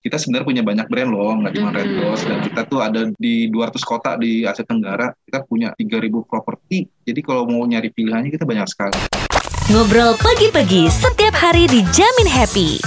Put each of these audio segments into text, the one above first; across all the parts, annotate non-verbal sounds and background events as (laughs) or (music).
kita sebenarnya punya banyak brand loh, nggak cuma Red Doors dan kita tuh ada di 200 kota di Asia Tenggara, kita punya 3000 properti. Jadi kalau mau nyari pilihannya kita banyak sekali. Ngobrol pagi-pagi setiap hari dijamin happy.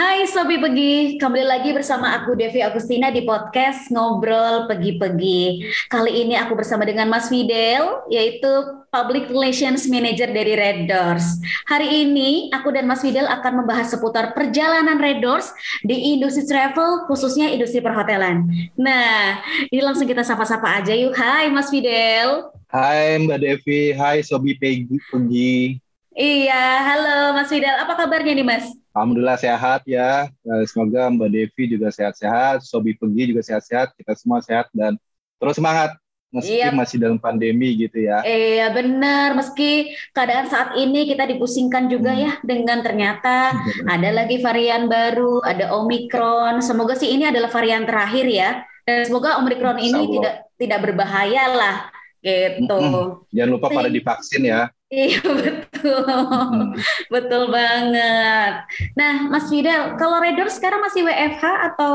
Hai Sobi Pegi, kembali lagi bersama aku Devi Agustina di podcast Ngobrol Pegi-Pegi. Kali ini aku bersama dengan Mas Fidel, yaitu Public Relations Manager dari Red Doors. Hari ini aku dan Mas Fidel akan membahas seputar perjalanan Red Doors di industri travel, khususnya industri perhotelan. Nah, ini langsung kita sapa-sapa aja yuk. Hai Mas Fidel. Hai Mbak Devi, hai Sobi Pegi. Pegi. Iya, halo Mas Fidel. Apa kabarnya nih Mas? Alhamdulillah sehat ya. Eh, semoga Mbak Devi juga sehat-sehat, Sobi Pegi juga sehat-sehat, kita semua sehat dan terus semangat meski iya. masih dalam pandemi gitu ya. Iya benar, meski keadaan saat ini kita dipusingkan juga hmm. ya dengan ternyata (laughs) ada lagi varian baru, ada Omikron. Semoga sih ini adalah varian terakhir ya. Dan semoga Omikron ini tidak tidak berbahaya lah gitu. Jangan lupa pada divaksin ya. Iya (laughs) betul, hmm. (laughs) betul banget. Nah, Mas Fidel, kalau Redor sekarang masih WFH atau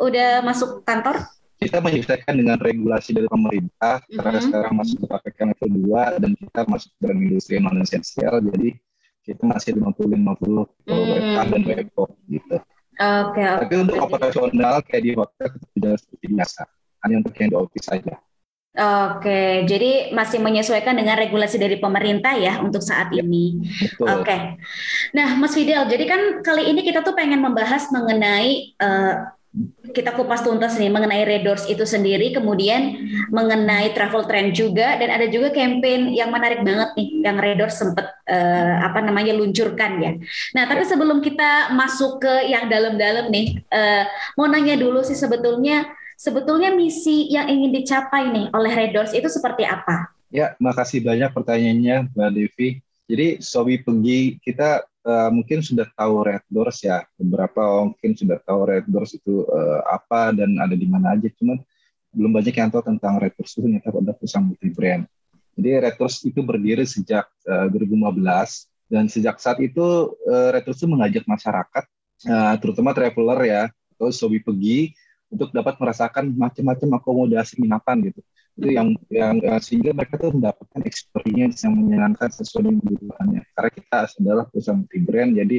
udah masuk kantor? Kita menyesuaikan dengan regulasi dari pemerintah mm-hmm. karena sekarang masuk ke PPKM level 2 dan kita masuk dalam industri non esensial, jadi kita masih 50-50 mm-hmm. WFH dan WFO gitu. Oke. Okay, Tapi untuk operasional kayak di hotel tidak seperti biasa, hanya untuk yang di office saja. Oke, jadi masih menyesuaikan dengan regulasi dari pemerintah ya untuk saat ya, ini. Betul. Oke. Nah, Mas Fidel, jadi kan kali ini kita tuh pengen membahas mengenai uh, kita kupas tuntas nih mengenai Redors itu sendiri, kemudian mengenai travel trend juga, dan ada juga campaign yang menarik banget nih yang Redors sempat uh, apa namanya luncurkan ya. Nah, tapi sebelum kita masuk ke yang dalam-dalam nih, uh, mau nanya dulu sih sebetulnya sebetulnya misi yang ingin dicapai nih oleh Red Doors itu seperti apa? Ya, makasih banyak pertanyaannya Mbak Devi. Jadi Sobi Penggi kita uh, mungkin sudah tahu Red Doors ya. Beberapa mungkin sudah tahu Red Doors itu uh, apa dan ada di mana aja. Cuman belum banyak yang tahu tentang Red Doors itu ternyata ada perusahaan multi brand. Jadi Red Doors itu berdiri sejak uh, eh, 2015 dan sejak saat itu uh, Red Doors itu mengajak masyarakat, uh, terutama traveler ya, atau Sobi Pergi untuk dapat merasakan macam-macam akomodasi penginapan gitu itu yang yang uh, sehingga mereka tuh mendapatkan experience yang menyenangkan sesuai dengan kebutuhannya karena kita adalah perusahaan multi brand jadi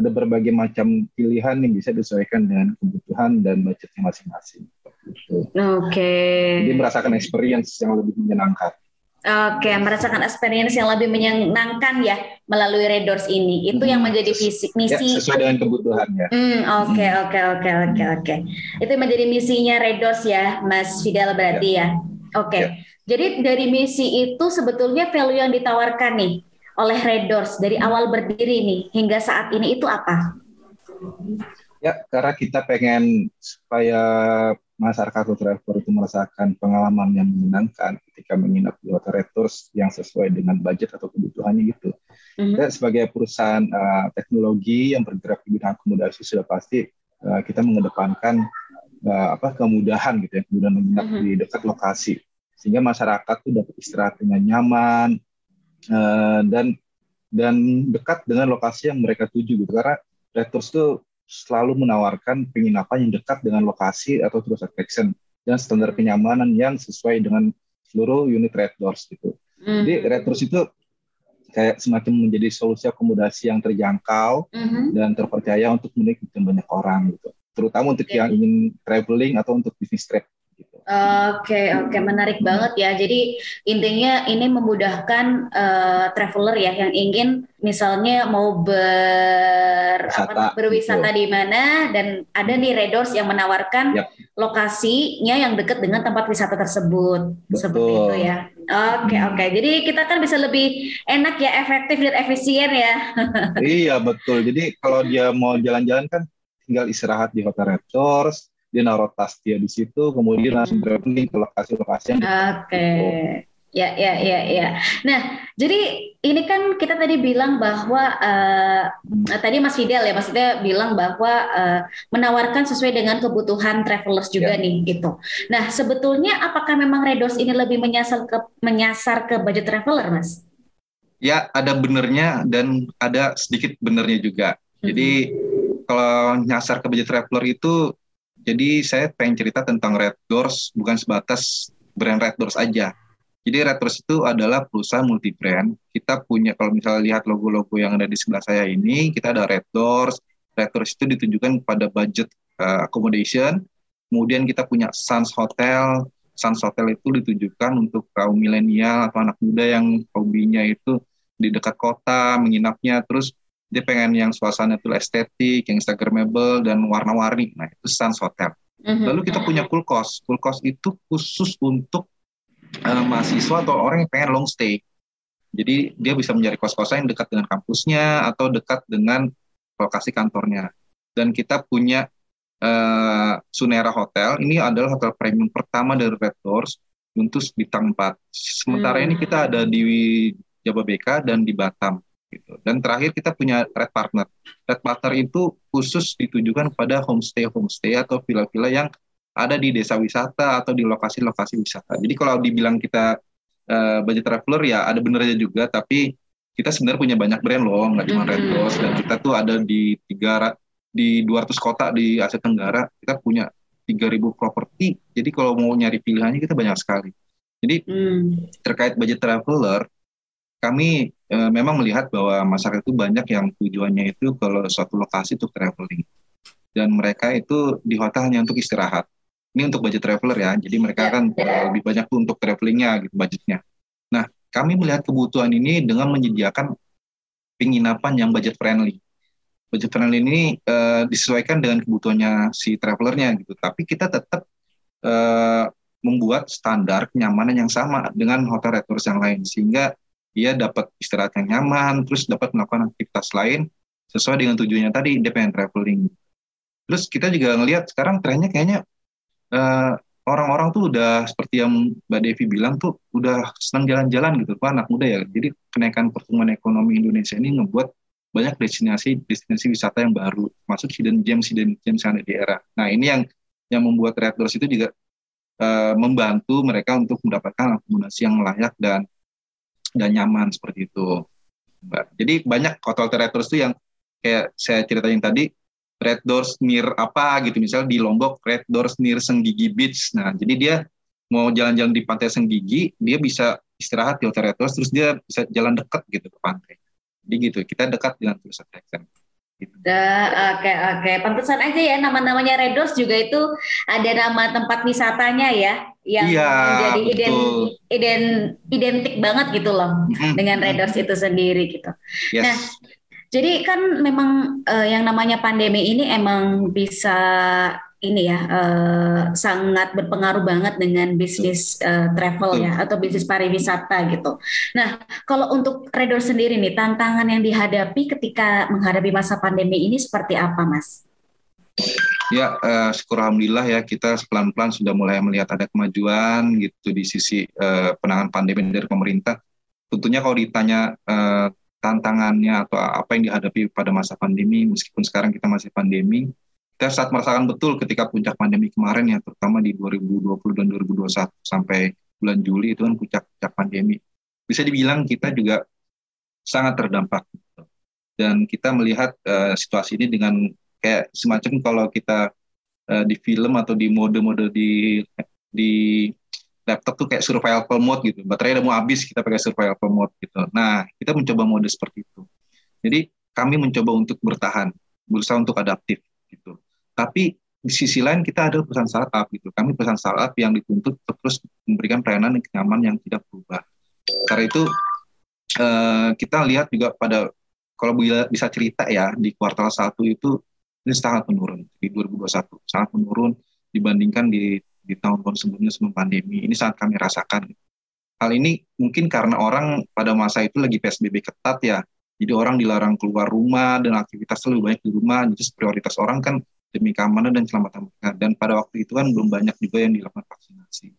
ada berbagai macam pilihan yang bisa disesuaikan dengan kebutuhan dan budgetnya masing-masing. Oke. Okay. Jadi merasakan experience yang lebih menyenangkan. Oke, merasakan experience yang lebih menyenangkan ya melalui Red Doors ini. Itu hmm. yang menjadi visi misi. Ya, sesuai dengan kebutuhannya. Hmm, oke, hmm. oke, oke, oke, oke. Itu menjadi misinya Red Doors ya, Mas Fidel berarti ya. ya. Oke. Ya. Jadi dari misi itu sebetulnya value yang ditawarkan nih oleh Red Doors dari awal berdiri nih hingga saat ini itu apa? Ya, karena kita pengen supaya masyarakat traveler itu merasakan pengalaman yang menyenangkan ketika menginap di hotel retors yang sesuai dengan budget atau kebutuhannya gitu. Mm-hmm. Kita sebagai perusahaan uh, teknologi yang bergerak di bidang akomodasi sudah pasti uh, kita mengedepankan uh, apa kemudahan gitu ya, kemudahan menginap mm-hmm. di dekat lokasi sehingga masyarakat tuh dapat istirahat dengan nyaman uh, dan dan dekat dengan lokasi yang mereka tuju gitu karena retors itu selalu menawarkan penginapan yang dekat dengan lokasi atau terus attraction dan standar kenyamanan yang sesuai dengan seluruh unit Red Doors gitu. Mm. Jadi Red Doors itu kayak semacam menjadi solusi akomodasi yang terjangkau mm-hmm. dan terpercaya untuk menikmati banyak orang gitu. Terutama untuk okay. yang ingin traveling atau untuk bisnis trip. Oke, okay, oke, okay. menarik banget ya. Jadi intinya ini memudahkan uh, traveler ya yang ingin misalnya mau ber apa, berwisata di mana dan ada nih Redors yang menawarkan yep. lokasinya yang dekat dengan tempat wisata tersebut. Betul. Seperti itu ya. Oke, okay, oke. Okay. Jadi kita kan bisa lebih enak ya, efektif dan efisien ya. (laughs) iya, betul. Jadi kalau dia mau jalan-jalan kan tinggal istirahat di hotel Redors dia naruh tas dia di situ kemudian langsung hmm. traveling ke lokasi-lokasi yang Oke. Okay. Ya, ya, ya, ya. Nah, jadi ini kan kita tadi bilang bahwa uh, tadi Mas Fidel ya, maksudnya bilang bahwa uh, menawarkan sesuai dengan kebutuhan travelers juga ya. nih, gitu. Nah, sebetulnya apakah memang Redos ini lebih menyasar ke menyasar ke budget traveler, Mas? Ya, ada benernya dan ada sedikit benernya juga. Jadi mm-hmm. kalau nyasar ke budget traveler itu, jadi saya pengen cerita tentang Red Doors bukan sebatas brand Red Doors aja. Jadi Red Doors itu adalah perusahaan multi brand. Kita punya kalau misalnya lihat logo-logo yang ada di sebelah saya ini, kita ada Red Doors. Red Doors itu ditunjukkan pada budget uh, accommodation. Kemudian kita punya Suns Hotel. Suns Hotel itu ditujukan untuk kaum milenial atau anak muda yang hobinya itu di dekat kota menginapnya terus dia pengen yang suasana itu estetik, yang instagramable dan warna-warni. Nah, itu Sans Hotel. Mm-hmm. Lalu kita punya Cool Cost. Cool Cost itu khusus untuk uh, mahasiswa atau orang yang pengen long stay. Jadi dia bisa mencari kos-kosan yang dekat dengan kampusnya atau dekat dengan lokasi kantornya. Dan kita punya uh, Sunera Hotel. Ini adalah hotel premium pertama dari Red Doors untuk bintang 4. Sementara hmm. ini kita ada di Jababeka dan di Batam. Gitu. Dan terakhir kita punya Red Partner. Red Partner itu khusus ditujukan pada homestay-homestay atau villa-villa yang ada di desa wisata atau di lokasi-lokasi wisata. Jadi kalau dibilang kita uh, budget traveler ya ada benernya juga, tapi kita sebenarnya punya banyak brand loh, nggak cuma Red mm-hmm. Rose dan kita tuh ada di tiga di 200 kota di Asia Tenggara, kita punya 3000 properti. Jadi kalau mau nyari pilihannya kita banyak sekali. Jadi mm. terkait budget traveler, kami e, memang melihat bahwa masyarakat itu banyak yang tujuannya itu kalau suatu lokasi untuk traveling dan mereka itu di hotel hanya untuk istirahat. Ini untuk budget traveler ya, jadi mereka ya, kan ya. lebih banyak untuk travelingnya gitu budgetnya. Nah, kami melihat kebutuhan ini dengan menyediakan penginapan yang budget friendly. Budget friendly ini e, disesuaikan dengan kebutuhannya si travelernya gitu, tapi kita tetap e, membuat standar kenyamanan yang sama dengan hotel resorts yang lain sehingga dia dapat istirahat yang nyaman, terus dapat melakukan aktivitas lain sesuai dengan tujuannya tadi, independent traveling. Terus kita juga ngelihat sekarang trennya kayaknya eh, orang-orang tuh udah seperti yang Mbak Devi bilang tuh udah senang jalan-jalan gitu, Pak anak muda ya. Jadi kenaikan pertumbuhan ekonomi Indonesia ini ngebuat banyak destinasi destinasi wisata yang baru, masuk hidden gems hidden gems yang ada di era. Nah ini yang yang membuat Red Doors itu juga uh, membantu mereka untuk mendapatkan akomodasi yang layak dan dan nyaman seperti itu. Mbak. Jadi banyak hotel terus itu yang kayak saya ceritain tadi Red Doors near apa gitu misalnya di Lombok Red Doors near Senggigi Beach. Nah, jadi dia mau jalan-jalan di pantai Senggigi, dia bisa istirahat di hotel Red terus dia bisa jalan dekat gitu ke pantai. Jadi gitu, kita dekat dengan Pusat. Gitu. Oke oke, pantesan aja ya nama-namanya Redos juga itu ada nama tempat wisatanya ya yang iya, menjadi ident, ident, identik banget gitu loh mm-hmm. dengan Redos itu sendiri gitu. Yes. Nah, jadi kan memang uh, yang namanya pandemi ini emang bisa ini ya uh, sangat berpengaruh banget dengan bisnis uh, travel ya atau bisnis pariwisata gitu. Nah, kalau untuk Redor sendiri nih tantangan yang dihadapi ketika menghadapi masa pandemi ini seperti apa, Mas? Ya, uh, syukur alhamdulillah ya kita pelan-pelan sudah mulai melihat ada kemajuan gitu di sisi uh, penanganan pandemi dari pemerintah. Tentunya kalau ditanya uh, tantangannya atau apa yang dihadapi pada masa pandemi, meskipun sekarang kita masih pandemi, kita saat merasakan betul ketika puncak pandemi kemarin ya terutama di 2020 dan 2021 sampai bulan Juli itu kan puncak-puncak pandemi. Bisa dibilang kita juga sangat terdampak. Dan kita melihat uh, situasi ini dengan kayak semacam kalau kita uh, di film atau di mode-mode di di laptop tuh kayak survival mode gitu. Baterai udah mau habis kita pakai survival mode gitu. Nah kita mencoba mode seperti itu. Jadi kami mencoba untuk bertahan berusaha untuk adaptif tapi di sisi lain kita ada perusahaan startup gitu. Kami perusahaan startup yang dituntut terus memberikan pelayanan yang nyaman yang tidak berubah. Karena itu uh, kita lihat juga pada kalau bisa cerita ya di kuartal satu itu ini sangat menurun. Di 2021 sangat menurun dibandingkan di di tahun-tahun sebelumnya sebelum pandemi. Ini sangat kami rasakan. Hal ini mungkin karena orang pada masa itu lagi psbb ketat ya. Jadi orang dilarang keluar rumah dan aktivitas lebih banyak di rumah. Jadi prioritas orang kan demi keamanan dan keselamatan mereka. Dan pada waktu itu kan belum banyak juga yang dilakukan vaksinasi.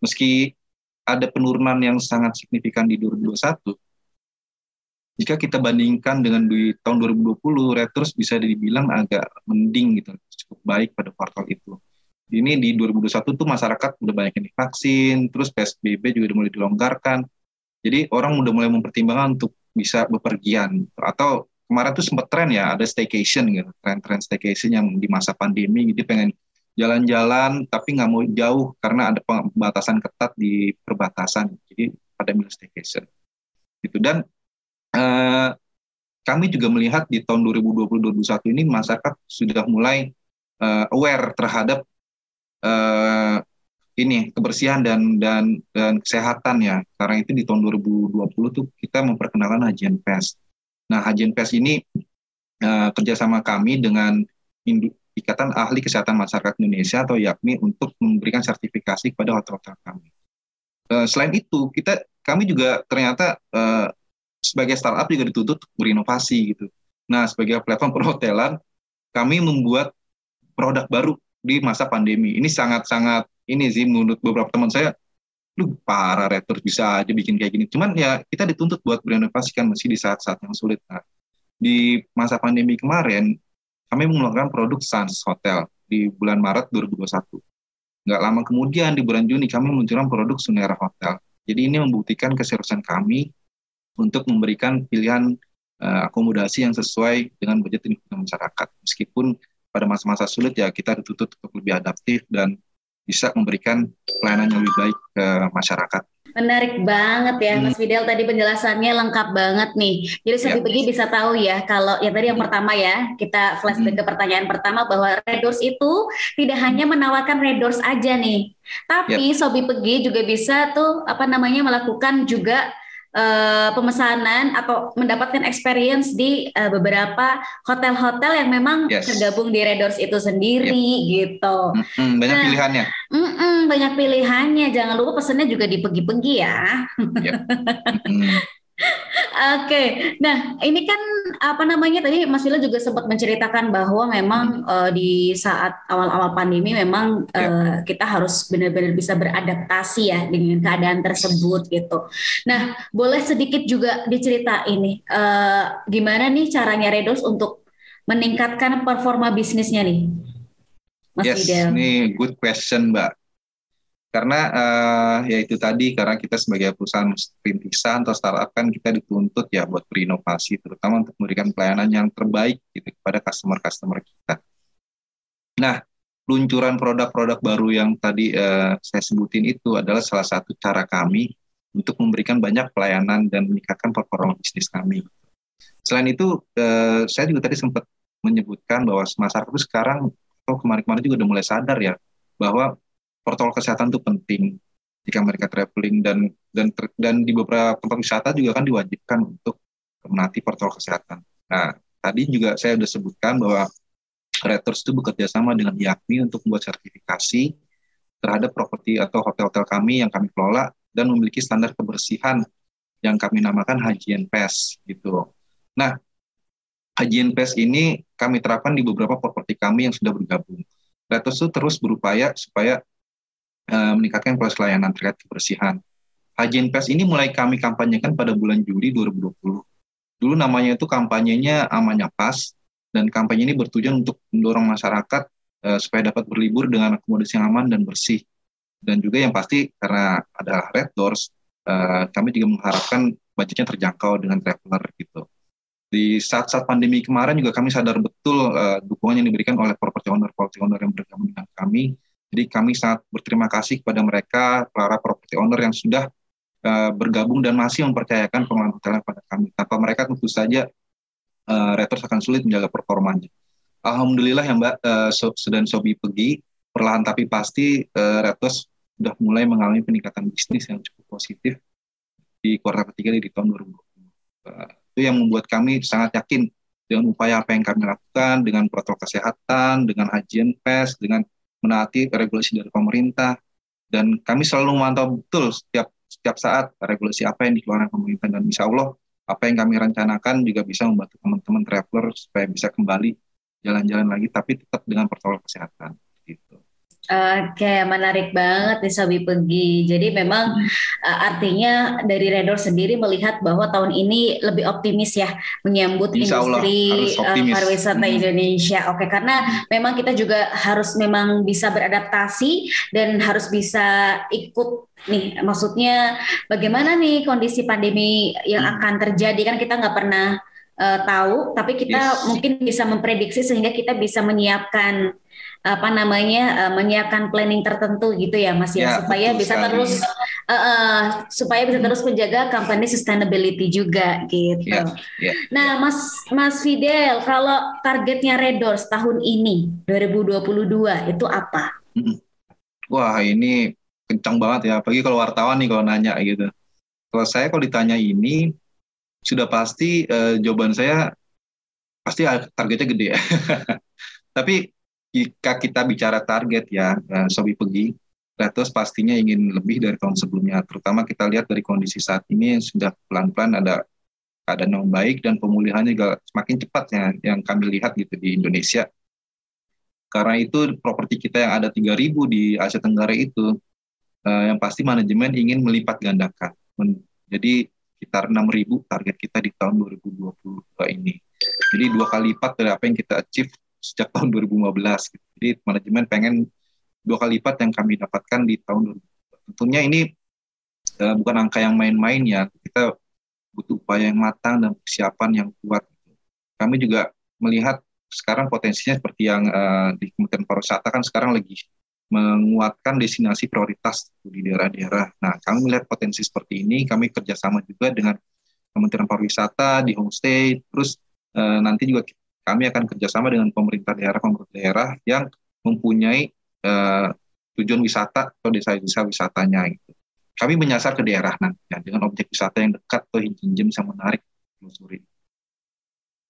Meski ada penurunan yang sangat signifikan di 2021, jika kita bandingkan dengan di tahun 2020, Reuters bisa dibilang agak mending gitu, cukup baik pada kuartal itu. Ini di 2021 tuh masyarakat udah banyak yang divaksin, terus PSBB juga udah mulai dilonggarkan. Jadi orang udah mulai mempertimbangkan untuk bisa bepergian atau kemarin tuh sempat tren ya ada staycation gitu tren-tren staycation yang di masa pandemi gitu pengen jalan-jalan tapi nggak mau jauh karena ada pembatasan ketat di perbatasan jadi pada milih staycation gitu dan uh, kami juga melihat di tahun 2020-2021 ini masyarakat sudah mulai uh, aware terhadap uh, ini kebersihan dan dan dan kesehatan ya. Karena itu di tahun 2020 tuh kita memperkenalkan Hajian Pes. Nah, Hajian Pes ini uh, kerjasama kami dengan Ikatan Ahli Kesehatan Masyarakat Indonesia atau YAKMI untuk memberikan sertifikasi kepada hotel-hotel kami. Uh, selain itu, kita kami juga ternyata uh, sebagai startup juga dituntut berinovasi gitu. Nah, sebagai platform perhotelan, kami membuat produk baru di masa pandemi. Ini sangat-sangat ini sih menurut beberapa teman saya, lu para rektor bisa aja bikin kayak gini. Cuman ya kita dituntut buat berinovasi kan masih di saat-saat yang sulit. Nah, di masa pandemi kemarin, kami mengeluarkan produk Sans Hotel di bulan Maret 2021. Nggak lama kemudian di bulan Juni kami meluncurkan produk Sunera Hotel. Jadi ini membuktikan keseriusan kami untuk memberikan pilihan uh, akomodasi yang sesuai dengan budget lingkungan masyarakat. Meskipun pada masa-masa sulit ya kita dituntut untuk lebih adaptif dan bisa memberikan pelayanan yang lebih baik ke masyarakat. Menarik banget ya hmm. Mas Fidel tadi penjelasannya lengkap banget nih. Jadi saya ya. pergi bisa tahu ya kalau ya tadi yang hmm. pertama ya kita flashback hmm. ke pertanyaan pertama bahwa Red Doors itu tidak hanya menawarkan Red Doors aja nih. Tapi yep. Sobi Pergi juga bisa tuh apa namanya melakukan juga uh, pemesanan atau mendapatkan experience di uh, beberapa hotel-hotel yang memang yes. tergabung di Redors itu sendiri yep. gitu. Mm-hmm, banyak nah, pilihannya. Mm-mm, banyak pilihannya. Jangan lupa pesannya juga di pergi-pergi ya. Yep. (laughs) mm-hmm. Oke, okay. nah ini kan apa namanya tadi Mas Vila juga sempat menceritakan bahwa memang uh, di saat awal-awal pandemi memang uh, kita harus benar-benar bisa beradaptasi ya dengan keadaan tersebut gitu. Nah, boleh sedikit juga diceritain ini uh, gimana nih caranya Redos untuk meningkatkan performa bisnisnya nih, Mas yes, Fidel? Ini good question, Mbak karena uh, ya itu tadi karena kita sebagai perusahaan rintisan atau startup kan kita dituntut ya buat berinovasi terutama untuk memberikan pelayanan yang terbaik gitu kepada customer-customer kita. Nah, peluncuran produk-produk baru yang tadi uh, saya sebutin itu adalah salah satu cara kami untuk memberikan banyak pelayanan dan meningkatkan performa bisnis kami. Selain itu, uh, saya juga tadi sempat menyebutkan bahwa masyarakat itu sekarang atau kemarin-kemarin juga udah mulai sadar ya bahwa protokol kesehatan itu penting jika mereka traveling dan dan dan di beberapa tempat wisata juga kan diwajibkan untuk menaati protokol kesehatan. Nah, tadi juga saya sudah sebutkan bahwa Reuters itu bekerja sama dengan IAKMI untuk membuat sertifikasi terhadap properti atau hotel-hotel kami yang kami kelola dan memiliki standar kebersihan yang kami namakan Hajian PES gitu. Nah, Hajian PES ini kami terapkan di beberapa properti kami yang sudah bergabung. Reuters itu terus berupaya supaya uh, meningkatkan proses layanan terkait kebersihan. Haji Pes ini mulai kami kampanyekan pada bulan Juli 2020. Dulu namanya itu kampanyenya Amannya Pas, dan kampanye ini bertujuan untuk mendorong masyarakat uh, supaya dapat berlibur dengan akomodasi yang aman dan bersih. Dan juga yang pasti karena ada Red Doors, uh, kami juga mengharapkan budgetnya terjangkau dengan traveler gitu. Di saat-saat pandemi kemarin juga kami sadar betul uh, dukungan yang diberikan oleh property owner property owner yang bergabung dengan kami jadi kami sangat berterima kasih kepada mereka, para property owner yang sudah uh, bergabung dan masih mempercayakan pengelolaan hotelnya pada kami. Tanpa mereka tentu saja uh, Reuters akan sulit menjaga performanya. Alhamdulillah ya Mbak, uh, so, Sobi pergi, perlahan tapi pasti uh, Reuters sudah mulai mengalami peningkatan bisnis yang cukup positif di kuartal ketiga di tahun 2020. Uh, itu yang membuat kami sangat yakin dengan upaya apa yang kami lakukan, dengan protokol kesehatan, dengan hajian pes, dengan menaati regulasi dari pemerintah. Dan kami selalu memantau betul setiap setiap saat regulasi apa yang dikeluarkan pemerintah. Dan insya Allah apa yang kami rencanakan juga bisa membantu teman-teman traveler supaya bisa kembali jalan-jalan lagi tapi tetap dengan protokol kesehatan. Gitu. Oke, menarik banget nih Sobi Pegi. Jadi memang uh, artinya dari Redor sendiri melihat bahwa tahun ini lebih optimis ya menyambut Insya industri uh, pariwisata hmm. Indonesia. Oke, karena memang kita juga harus memang bisa beradaptasi dan harus bisa ikut nih. Maksudnya bagaimana nih kondisi pandemi yang hmm. akan terjadi kan kita nggak pernah uh, tahu, tapi kita yes. mungkin bisa memprediksi sehingga kita bisa menyiapkan apa namanya uh, menyiapkan planning tertentu gitu ya Mas ya, ya supaya bisa sekali. terus uh, uh, supaya bisa terus menjaga company sustainability juga gitu. Ya, ya, nah, Mas Mas Fidel, kalau targetnya Redors tahun ini 2022 itu apa? Wah, ini kencang banget ya, apalagi kalau wartawan nih kalau nanya gitu. Kalau saya kalau ditanya ini sudah pasti uh, jawaban saya pasti targetnya gede ya. (laughs) Tapi jika kita bicara target ya, uh, Sobi Pegi, Ratus pastinya ingin lebih dari tahun sebelumnya. Terutama kita lihat dari kondisi saat ini sudah pelan-pelan ada keadaan yang baik dan pemulihannya juga semakin cepat ya yang kami lihat gitu di Indonesia. Karena itu properti kita yang ada 3.000 di Asia Tenggara itu uh, yang pasti manajemen ingin melipat gandakan. Jadi sekitar 6.000 target kita di tahun 2022 ini. Jadi dua kali lipat dari apa yang kita achieve sejak tahun 2015. Gitu. Jadi manajemen pengen dua kali lipat yang kami dapatkan di tahun 2022. Tentunya ini uh, bukan angka yang main-main ya. Kita butuh upaya yang matang dan persiapan yang kuat. Kami juga melihat sekarang potensinya seperti yang uh, di Kementerian Pariwisata kan sekarang lagi menguatkan destinasi prioritas di daerah-daerah. Nah, kami melihat potensi seperti ini, kami kerjasama juga dengan Kementerian Pariwisata di homestay, terus uh, nanti juga kami akan kerjasama dengan pemerintah daerah pemerintah daerah yang mempunyai uh, tujuan wisata atau desa-desa wisatanya gitu. Kami menyasar ke daerah nanti ya, dengan objek wisata yang dekat atau hijau bisa menarik telusuri.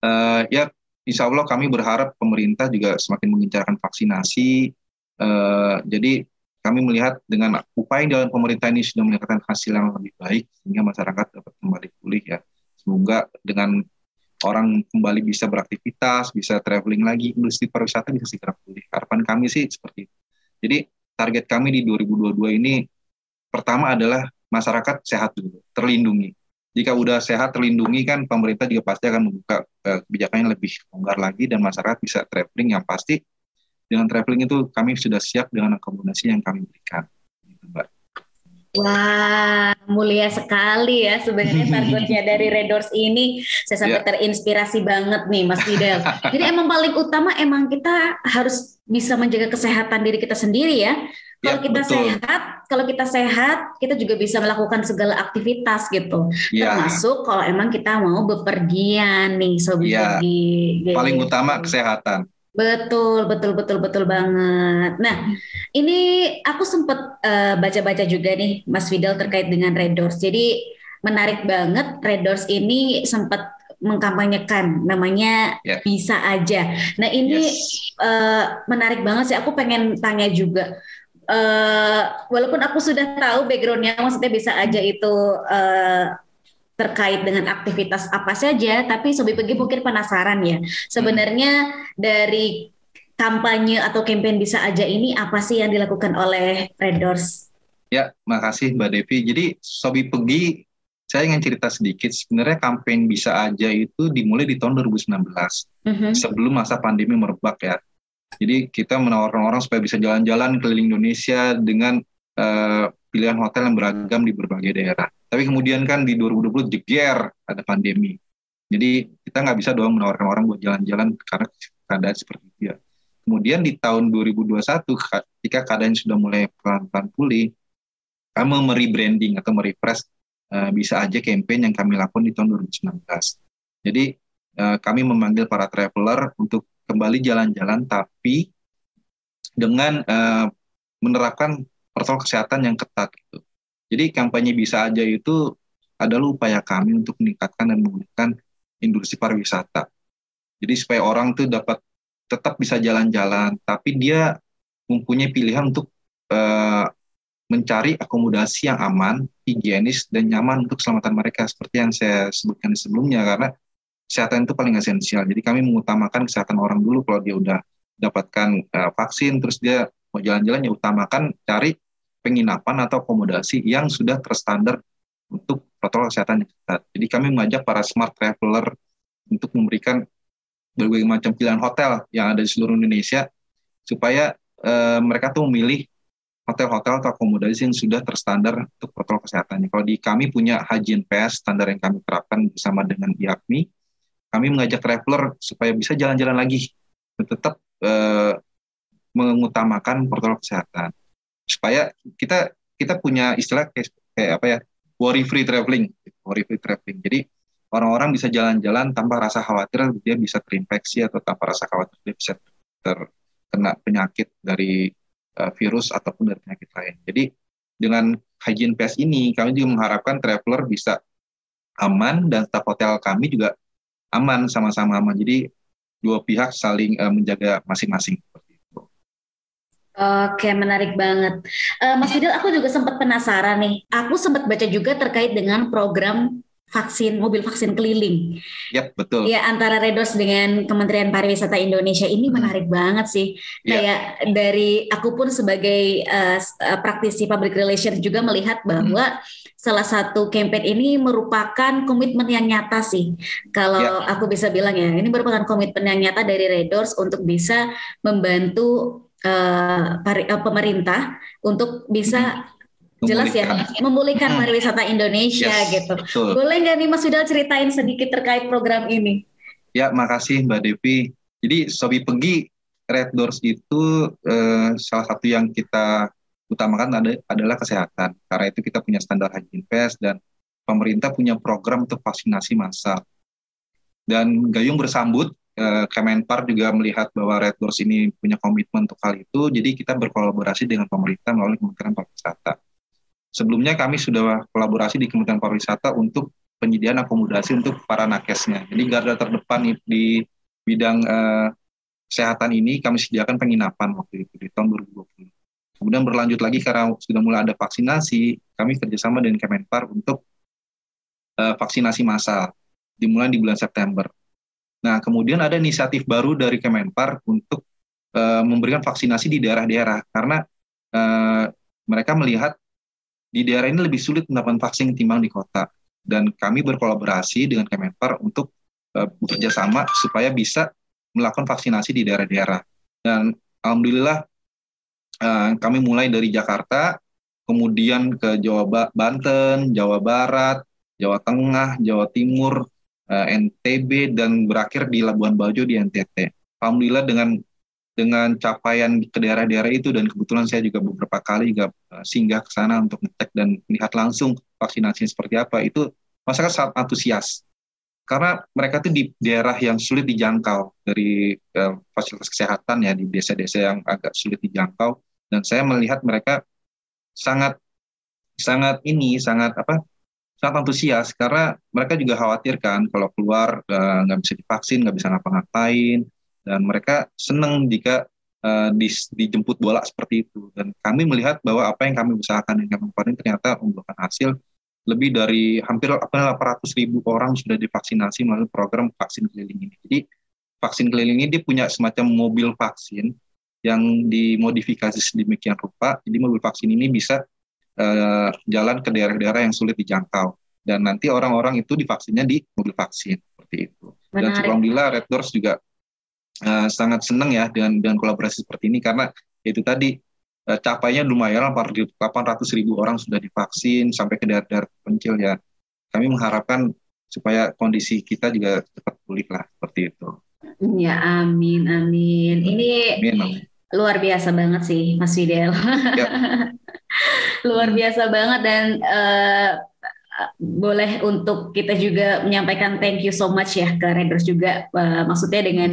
Uh, ya, insya Allah kami berharap pemerintah juga semakin mengencarkan vaksinasi. Uh, jadi kami melihat dengan upaya yang dalam pemerintah ini sudah mendapatkan hasil yang lebih baik sehingga masyarakat dapat kembali pulih ya. Semoga dengan orang kembali bisa beraktivitas, bisa traveling lagi, industri pariwisata bisa segera pulih. Harapan kami sih seperti itu. Jadi target kami di 2022 ini pertama adalah masyarakat sehat dulu, terlindungi. Jika udah sehat terlindungi kan pemerintah juga pasti akan membuka uh, kebijakan yang lebih longgar lagi dan masyarakat bisa traveling yang pasti dengan traveling itu kami sudah siap dengan akomodasi yang kami berikan. Gitu, Mbak. Wah, mulia sekali ya sebenarnya targetnya (laughs) dari Redors ini. Saya sampai yeah. terinspirasi banget nih Mas Fidel. Jadi emang paling utama emang kita harus bisa menjaga kesehatan diri kita sendiri ya. Kalau ya, kita betul. sehat, kalau kita sehat, kita juga bisa melakukan segala aktivitas gitu. Ya. Termasuk kalau emang kita mau bepergian nih, sobi ya. Gitu. Paling utama kesehatan. Betul, betul, betul, betul banget. Nah, ini aku sempat uh, baca-baca juga nih, Mas Fidel terkait dengan Red Doors. Jadi menarik banget Red Doors ini sempat mengkampanyekan namanya yeah. bisa aja. Nah ini yes. uh, menarik banget sih. Aku pengen tanya juga. Uh, walaupun aku sudah tahu backgroundnya, maksudnya bisa aja itu uh, terkait dengan aktivitas apa saja, tapi Sobi Pegi mungkin penasaran ya. Sebenarnya dari kampanye atau campaign bisa aja ini apa sih yang dilakukan oleh Red Doors? Ya, makasih Mbak Devi. Jadi Sobi Pegi, saya ingin cerita sedikit. Sebenarnya kampanye bisa aja itu dimulai di tahun 2019, mm-hmm. sebelum masa pandemi merebak ya. Jadi kita menawarkan orang supaya bisa jalan-jalan keliling Indonesia dengan uh, pilihan hotel yang beragam di berbagai daerah. Tapi kemudian kan di 2020 jeger ada pandemi. Jadi kita nggak bisa doang menawarkan orang buat jalan-jalan karena keadaan seperti itu ya. Kemudian di tahun 2021 ketika keadaan sudah mulai pelan-pelan pulih, kami merebranding atau merefresh uh, bisa aja campaign yang kami lakukan di tahun 2019. Jadi uh, kami memanggil para traveler untuk kembali jalan-jalan tapi dengan uh, menerapkan protokol kesehatan yang ketat gitu. Jadi kampanye bisa aja itu adalah upaya kami untuk meningkatkan dan memulihkan industri pariwisata. Jadi supaya orang tuh dapat tetap bisa jalan-jalan, tapi dia mempunyai pilihan untuk uh, mencari akomodasi yang aman, higienis, dan nyaman untuk keselamatan mereka. Seperti yang saya sebutkan sebelumnya, karena kesehatan itu paling esensial. Jadi kami mengutamakan kesehatan orang dulu kalau dia udah dapatkan uh, vaksin, terus dia mau jalan-jalan ya utamakan cari penginapan atau akomodasi yang sudah terstandar untuk protokol kesehatan yang. Jadi kami mengajak para smart traveler untuk memberikan berbagai macam pilihan hotel yang ada di seluruh Indonesia supaya uh, mereka tuh memilih hotel-hotel atau akomodasi yang sudah terstandar untuk protokol kesehatan. Kalau di kami punya Hajin PS standar yang kami terapkan bersama dengan IAPMI, kami mengajak traveler supaya bisa jalan-jalan lagi, tetap uh, mengutamakan protokol kesehatan. Supaya kita kita punya istilah kayak, kayak apa ya, worry free traveling, worry free traveling. Jadi orang-orang bisa jalan-jalan tanpa rasa khawatir dia bisa terinfeksi atau tanpa rasa khawatir dia bisa terkena penyakit dari uh, virus ataupun dari penyakit lain. Jadi dengan hygiene pass ini kami juga mengharapkan traveler bisa aman dan staf hotel kami juga aman sama-sama aman. Jadi dua pihak saling uh, menjaga masing-masing. Oke, menarik banget. Uh, Mas Fidel, aku juga sempat penasaran nih. Aku sempat baca juga terkait dengan program vaksin mobil vaksin keliling. Yap, betul. Ya antara Redos dengan Kementerian Pariwisata Indonesia ini hmm. menarik banget sih. Yep. Kayak dari aku pun sebagai uh, praktisi public relation juga melihat bahwa hmm. salah satu campaign ini merupakan komitmen yang nyata sih. Kalau yep. aku bisa bilang ya, ini merupakan komitmen yang nyata dari Redos untuk bisa membantu uh, pemerintah untuk bisa hmm jelas ya memulihkan hmm. pariwisata Indonesia yes, gitu. Betul. Boleh nggak nih Mas Widal ceritain sedikit terkait program ini? Ya, makasih Mbak Devi. Jadi Sobi Pegi Red Doors itu eh, salah satu yang kita utamakan ada, adalah kesehatan. Karena itu kita punya standar hygiene pass dan pemerintah punya program untuk vaksinasi massal. Dan Gayung bersambut eh, Kemenpar juga melihat bahwa Red Doors ini punya komitmen untuk hal itu, jadi kita berkolaborasi dengan pemerintah melalui Kementerian Pariwisata. Sebelumnya kami sudah kolaborasi di Kementerian Pariwisata untuk penyediaan akomodasi untuk para nakesnya. Jadi garda terdepan di bidang uh, kesehatan ini kami sediakan penginapan waktu itu di tahun 2020. Kemudian berlanjut lagi karena sudah mulai ada vaksinasi, kami kerjasama dengan Kemenpar untuk uh, vaksinasi massal dimulai di bulan September. Nah, kemudian ada inisiatif baru dari Kemenpar untuk uh, memberikan vaksinasi di daerah-daerah karena uh, mereka melihat di daerah ini lebih sulit mendapatkan vaksin ketimbang di kota. Dan kami berkolaborasi dengan Kemenpar untuk uh, bekerja sama supaya bisa melakukan vaksinasi di daerah-daerah. Dan alhamdulillah uh, kami mulai dari Jakarta, kemudian ke Jawa ba Banten, Jawa Barat, Jawa Tengah, Jawa Timur, uh, eh, NTB dan berakhir di Labuan Bajo di NTT. Alhamdulillah dengan dengan capaian ke daerah-daerah itu dan kebetulan saya juga beberapa kali juga uh, singgah ke sana untuk ngecek dan melihat langsung vaksinasi seperti apa itu masyarakat sangat antusias karena mereka itu di daerah yang sulit dijangkau dari uh, fasilitas kesehatan ya di desa-desa yang agak sulit dijangkau dan saya melihat mereka sangat sangat ini sangat apa sangat antusias karena mereka juga khawatir kan kalau keluar eh, nggak uh, bisa divaksin nggak bisa ngapa-ngapain dan mereka senang jika uh, di, dijemput bola seperti itu dan kami melihat bahwa apa yang kami usahakan dengan kemarin ternyata membuahkan hasil lebih dari hampir 800 ribu orang sudah divaksinasi melalui program vaksin keliling ini. Jadi vaksin keliling ini dia punya semacam mobil vaksin yang dimodifikasi sedemikian rupa. Jadi mobil vaksin ini bisa uh, jalan ke daerah-daerah yang sulit dijangkau dan nanti orang-orang itu divaksinnya di mobil vaksin seperti itu. Dan alhamdulillah Red Doors juga uh, sangat senang ya dengan dengan kolaborasi seperti ini karena itu tadi uh, capainya lumayan 800 ribu orang sudah divaksin sampai ke daerah-daerah pencil ya. Kami mengharapkan supaya kondisi kita juga cepat pulih lah seperti itu. Ya amin amin. Ini amin, amin. luar biasa banget sih Mas Fidel. Ya. (laughs) luar biasa banget dan uh, boleh untuk kita juga menyampaikan thank you so much ya ke Reders juga uh, maksudnya dengan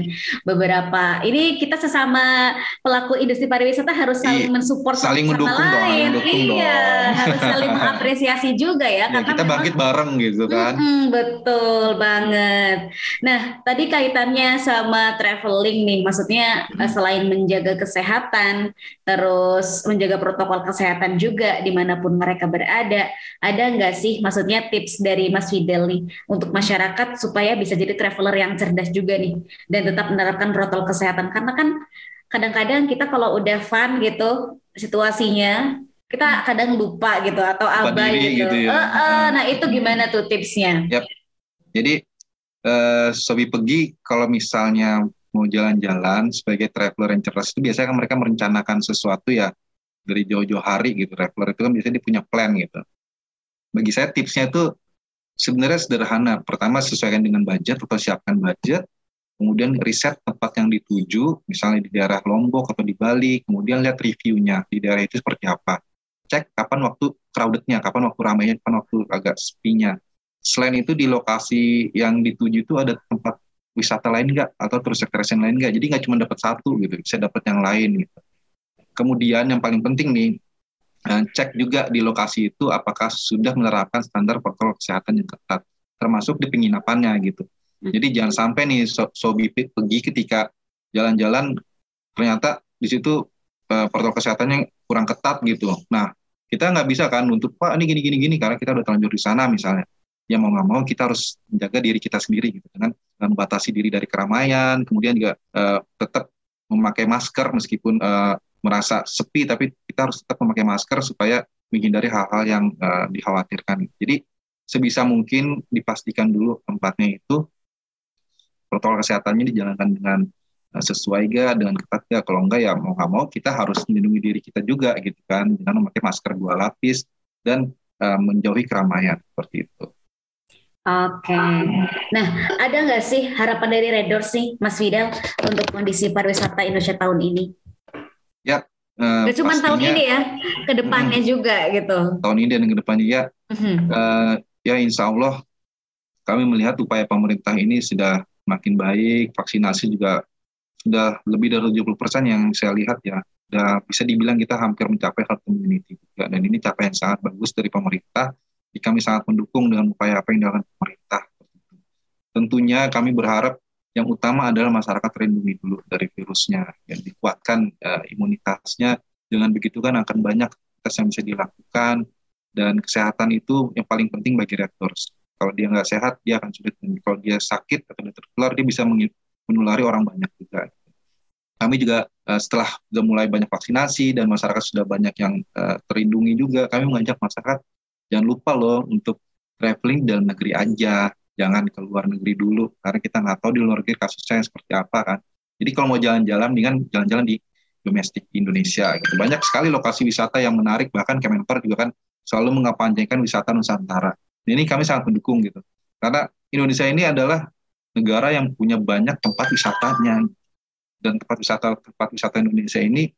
beberapa ini kita sesama pelaku industri pariwisata harus saling mensupport saling sama mendukung lain. dong, iya harus saling mengapresiasi juga ya, ya karena kita bangkit bareng gitu kan. Mm, betul banget. Nah tadi kaitannya sama traveling nih maksudnya hmm. selain menjaga kesehatan terus menjaga protokol kesehatan juga di mana pun mereka berada ada nggak sih mas maksudnya tips dari Mas Fidel nih untuk masyarakat supaya bisa jadi traveler yang cerdas juga nih dan tetap menerapkan protokol kesehatan karena kan kadang-kadang kita kalau udah fun gitu situasinya kita kadang lupa gitu atau abai gitu. gitu ya. uh, uh, nah itu gimana tuh tipsnya? Yep. Jadi uh, Sobi pergi kalau misalnya mau jalan-jalan sebagai traveler yang cerdas itu biasanya kan mereka merencanakan sesuatu ya dari jauh-jauh hari gitu. Traveler itu kan biasanya dia punya plan gitu. Bagi saya tipsnya itu sebenarnya sederhana. Pertama sesuaikan dengan budget atau siapkan budget. Kemudian riset tempat yang dituju, misalnya di daerah Lombok atau di Bali. Kemudian lihat reviewnya di daerah itu seperti apa. Cek kapan waktu crowdednya, kapan waktu ramainya, kapan waktu agak sepinya. Selain itu di lokasi yang dituju itu ada tempat wisata lain nggak atau terus attraction lain nggak. Jadi nggak cuma dapat satu gitu, bisa dapat yang lain gitu. Kemudian yang paling penting nih, cek juga di lokasi itu apakah sudah menerapkan standar protokol kesehatan yang ketat, termasuk di penginapannya gitu. Hmm. Jadi jangan sampai nih so sobi pergi ketika jalan-jalan ternyata di situ uh, protokol kesehatannya kurang ketat gitu. Nah kita nggak bisa kan untuk pak ini gini gini gini karena kita udah terlanjur di sana misalnya. Ya mau nggak mau kita harus menjaga diri kita sendiri gitu dengan membatasi diri dari keramaian, kemudian juga uh, tetap memakai masker meskipun uh, merasa sepi tapi kita harus tetap memakai masker supaya menghindari hal-hal yang uh, dikhawatirkan. Jadi sebisa mungkin dipastikan dulu tempatnya itu protokol kesehatannya dijalankan dengan uh, sesuai ga dengan ketat ga kalau enggak ya mau nggak mau kita harus melindungi diri kita juga gitu kan dengan memakai masker dua lapis dan uh, menjauhi keramaian seperti itu. Oke, nah ada nggak sih harapan dari Redor sih, Mas Vidal, untuk kondisi pariwisata Indonesia tahun ini? Ya. Uh, cuma tahun ini ya, ke depannya hmm, juga gitu. Tahun ini dan ke depannya ya, hmm. uh, ya Insya Allah kami melihat upaya pemerintah ini sudah makin baik, vaksinasi juga sudah lebih dari 70 persen yang saya lihat ya, sudah bisa dibilang kita hampir mencapai herd immunity juga. Dan ini capaian sangat bagus dari pemerintah. Jadi kami sangat mendukung dengan upaya apa yang dilakukan pemerintah. Tentunya kami berharap yang utama adalah masyarakat terlindungi dulu dari virusnya, yang dikuatkan uh, imunitasnya. Dengan begitu kan akan banyak tes yang bisa dilakukan dan kesehatan itu yang paling penting bagi rektors. Kalau dia nggak sehat, dia akan sulit. Dan kalau dia sakit atau dia tertular, dia bisa menulari orang banyak juga. Kami juga uh, setelah sudah mulai banyak vaksinasi dan masyarakat sudah banyak yang uh, terlindungi juga, kami mengajak masyarakat jangan lupa loh untuk traveling dalam negeri aja jangan ke luar negeri dulu karena kita nggak tahu di luar negeri kasusnya seperti apa kan. Jadi kalau mau jalan-jalan dengan jalan-jalan di domestik Indonesia gitu. Banyak sekali lokasi wisata yang menarik bahkan Kemenpar juga kan selalu mengapanjangkan wisata Nusantara. Ini kami sangat mendukung gitu. Karena Indonesia ini adalah negara yang punya banyak tempat wisatanya dan tempat wisata tempat wisata Indonesia ini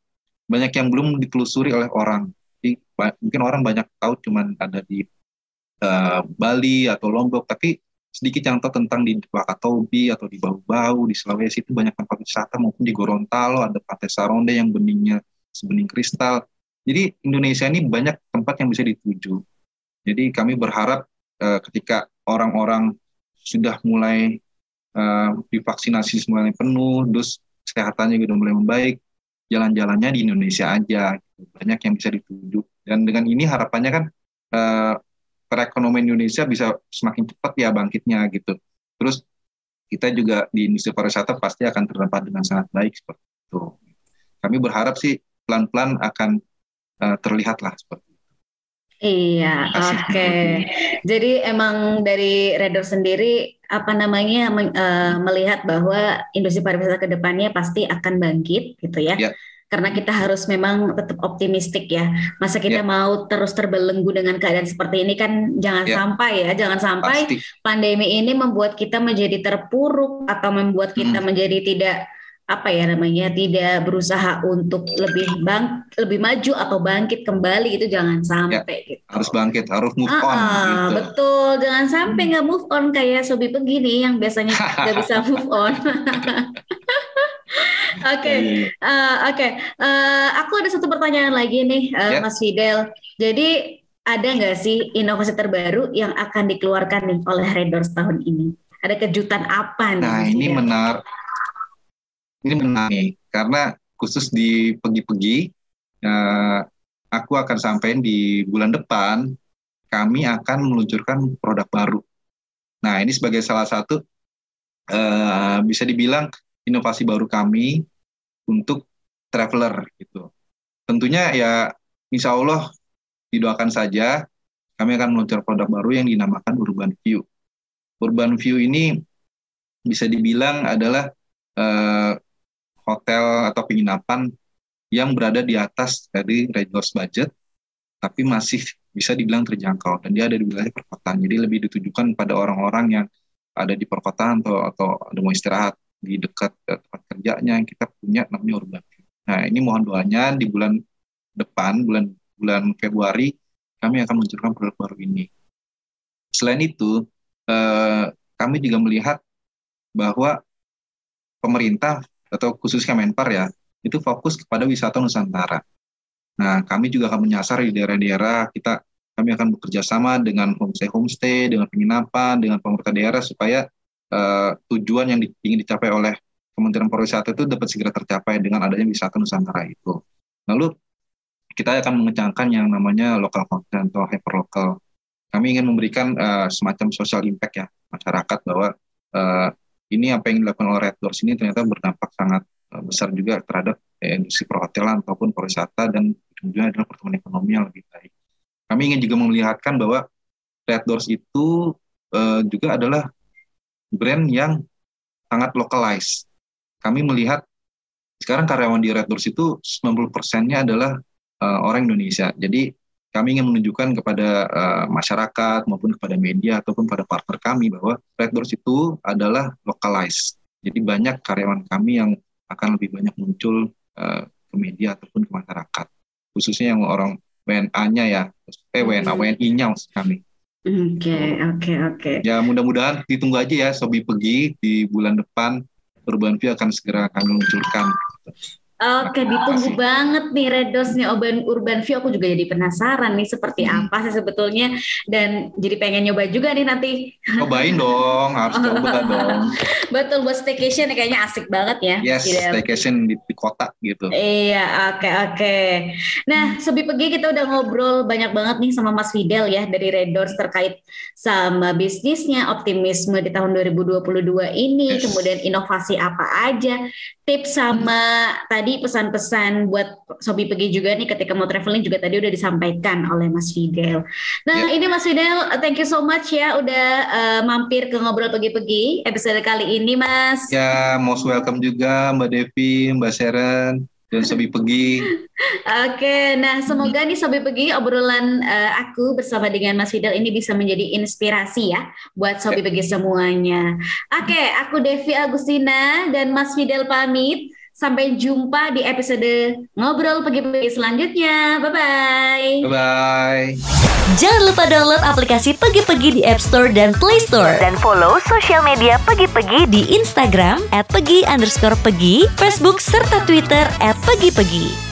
banyak yang belum ditelusuri oleh orang. Jadi, mungkin orang banyak tahu cuman ada di uh, Bali atau Lombok, tapi sedikit tahu tentang di Wakatobi atau di Bau-Bau, di Sulawesi itu banyak tempat wisata maupun di Gorontalo ada Pantai Saronde yang beningnya sebening kristal. Jadi Indonesia ini banyak tempat yang bisa dituju. Jadi kami berharap uh, ketika orang-orang sudah mulai uh, divaksinasi semuanya penuh, terus kesehatannya sudah mulai membaik, jalan-jalannya di Indonesia aja. Banyak yang bisa dituju. Dan dengan ini harapannya kan uh, perekonomian Indonesia bisa semakin cepat ya bangkitnya gitu. Terus kita juga di industri pariwisata pasti akan terdapat dengan sangat baik seperti itu. Kami berharap sih pelan-pelan akan uh, terlihat lah seperti itu. Iya, oke. Okay. Jadi emang dari Redor sendiri apa namanya uh, melihat bahwa industri pariwisata ke depannya pasti akan bangkit gitu ya. Yeah karena kita harus memang tetap optimistik ya. Masa kita yeah. mau terus terbelenggu dengan keadaan seperti ini kan jangan yeah. sampai ya, jangan sampai Pasti. pandemi ini membuat kita menjadi terpuruk atau membuat kita hmm. menjadi tidak apa ya namanya tidak berusaha untuk lebih bang lebih maju atau bangkit kembali itu jangan sampai ya, gitu. harus bangkit harus move on gitu. betul jangan sampai nggak move on kayak Sobi begini yang biasanya (laughs) nggak bisa move on (laughs) Oke, uh, oke. Uh, aku ada satu pertanyaan lagi nih, uh, eh, yeah. Mas Fidel. Jadi ada nggak sih inovasi terbaru yang akan dikeluarkan nih oleh Redors tahun ini? Ada kejutan apa nih? Nah, ini menarik. Ini menarik karena khusus di pegi-pegi, uh, aku akan sampaikan di bulan depan kami akan meluncurkan produk baru. Nah, ini sebagai salah satu uh, bisa dibilang inovasi baru kami untuk traveler gitu. Tentunya ya insya Allah didoakan saja kami akan meluncur produk baru yang dinamakan Urban View. Urban View ini bisa dibilang adalah uh, hotel atau penginapan yang berada di atas dari resource budget, tapi masih bisa dibilang terjangkau dan dia ada di wilayah perkotaan. Jadi lebih ditujukan pada orang-orang yang ada di perkotaan atau atau ada mau istirahat di dekat tempat kerjanya yang kita punya namanya urban. Nah ini mohon doanya di bulan depan bulan bulan Februari kami akan meluncurkan produk baru ini. Selain itu eh, kami juga melihat bahwa pemerintah atau khususnya Menpar ya itu fokus kepada wisata Nusantara. Nah, kami juga akan menyasar di daerah-daerah kita kami akan bekerja sama dengan homestay homestay, dengan penginapan, dengan pemerintah daerah supaya uh, tujuan yang ingin dicapai oleh Kementerian Pariwisata itu dapat segera tercapai dengan adanya wisata Nusantara itu. Lalu kita akan mengencangkan yang namanya local content atau hyperlocal. Kami ingin memberikan uh, semacam social impact ya masyarakat bahwa uh, ini apa yang dilakukan oleh Red Doors ini ternyata berdampak sangat besar juga terhadap eh, industri perhotelan ataupun pariwisata dan ujungnya adalah pertumbuhan ekonomi yang lebih baik. Kami ingin juga melihatkan bahwa Red Doors itu uh, juga adalah brand yang sangat localized. Kami melihat sekarang karyawan di Red Doors itu 90 persennya adalah uh, orang Indonesia. Jadi kami ingin menunjukkan kepada uh, masyarakat maupun kepada media ataupun pada partner kami bahwa Red Doors itu adalah localized. Jadi banyak karyawan kami yang akan lebih banyak muncul uh, ke media ataupun ke masyarakat khususnya yang orang WNA-nya ya, eh WNA, WNI-nya maksud kami. Oke, oke, oke. Ya mudah-mudahan ditunggu aja ya Sobi pergi di bulan depan Urban View akan segera kami luncurkan. Oke, ditunggu banget nih redosnya Urban Urban View. Aku juga jadi penasaran nih seperti hmm. apa sih sebetulnya dan jadi pengen nyoba juga nih nanti. Cobain dong, harus (laughs) coba dong. Betul buat staycation kayaknya asik banget ya. Yes, staycation di, di kota gitu. Iya, oke okay, oke. Okay. Nah, hmm. Pegi kita udah ngobrol banyak banget nih sama Mas Fidel ya dari Red Doors terkait sama bisnisnya, optimisme di tahun 2022 ini, yes. kemudian inovasi apa aja, tips sama hmm. tadi tadi pesan-pesan buat Sobi pergi juga nih ketika mau traveling juga tadi udah disampaikan oleh Mas Fidel. Nah yeah. ini Mas Fidel, thank you so much ya udah uh, mampir ke ngobrol pergi-pergi episode kali ini Mas. Ya, most welcome juga Mbak Devi, Mbak Sharon dan Sobi Pegi. (laughs) Oke, nah semoga nih Sobi Pegi obrolan uh, aku bersama dengan Mas Fidel ini bisa menjadi inspirasi ya buat Sobi ya. Pegi semuanya. Oke, aku Devi Agustina dan Mas Fidel pamit. Sampai jumpa di episode ngobrol pagi-pagi selanjutnya. Bye-bye. Bye-bye. Jangan lupa download aplikasi Pagi-Pagi di App Store dan Play Store. Dan follow sosial media Pagi-Pagi di Instagram at pegi underscore pegi, Facebook, serta Twitter at pegi-pegi.